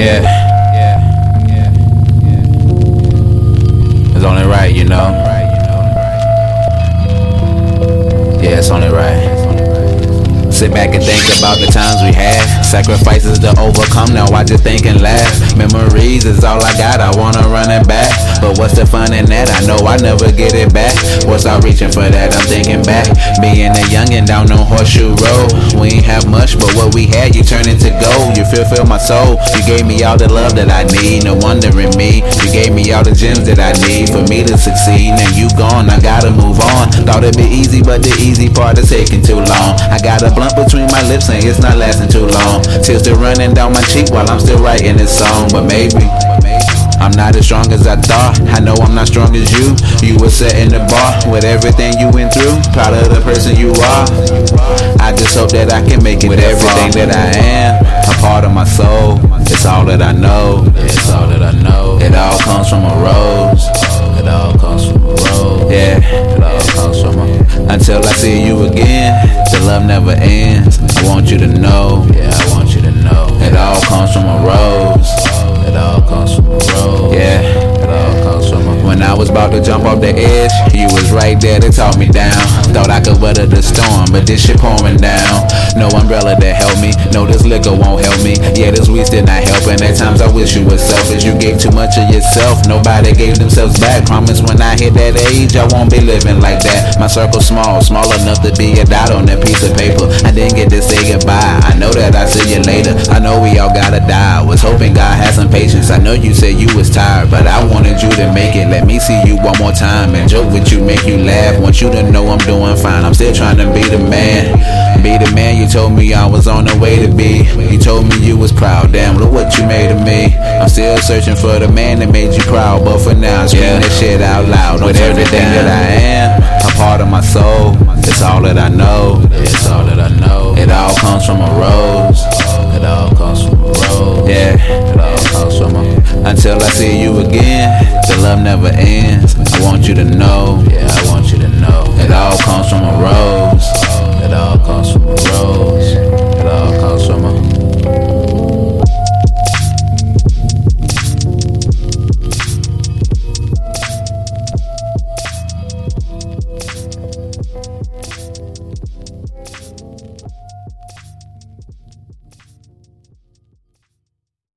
Yeah, yeah, yeah, yeah. It's only right, you know. Yeah, it's only right. Sit back and think about the times we had. Sacrifices to overcome, now I just think and laugh. Memories is all I got, I wanna run it back. But what's the fun in that? I know I never get it back. What's I reaching for that? I'm thinking back. Being a youngin' down on Horseshoe Road. We ain't have much, but what we had, you turned into gold. You feel my soul. You gave me all the love that I need. No wonder in me. You gave me all the gems that I need for me to succeed. Now you gone, I gotta move on. Thought it'd be easy, but the easy part is taking too long. I got a blunt between my lips and it's not lasting too long. Tears still running down my cheek while I'm still writing this song. But maybe I'm not as strong as I thought. I know I'm not strong as you. You were setting the bar with everything you went through. Proud of the person you are. I just hope that I can make it with everything that I am. A part of my soul. It's all that I know. It's all that I know. It all comes from a rose. It all comes from Until I see you again, the love never ends. I want you to know. Yeah, I want you to know. It all comes from a rose. It all comes from a rose. Yeah. It all comes from a. When I was about to jump off the edge, you was right there to talk me down. Thought I could weather the storm, but this shit pouring down. No umbrella to help me. No, this liquor won't help me. Yeah, this weed still not helping. At times I wish you were selfish. You gave too much of yourself. Nobody gave themselves back. Promise when I hit that age, I won't be living like that. My circle small, small enough to be a dot on that piece of paper. I didn't get to say goodbye. I know that I see you later. I know we all gotta die. Was hoping God had some patience. I know you said you was tired, but I wanted you to make it. Let me see you one more time and joke with you, make you laugh. Want you to know I'm doing fine. I'm still trying to be the man. Be the man you told me I was on the way to be. You told me you was proud. Damn, look what you made of me. I'm still searching for the man that made you proud. But for now, scream yeah. that shit out loud. With everything that I am, a part of my soul. It's all that I know. It's all that I know. It all comes from a rose. It all comes from a rose. Yeah. It all comes from a. Until I see you again, the love never ends. I want you to know. Yeah, I want you to know. It all comes from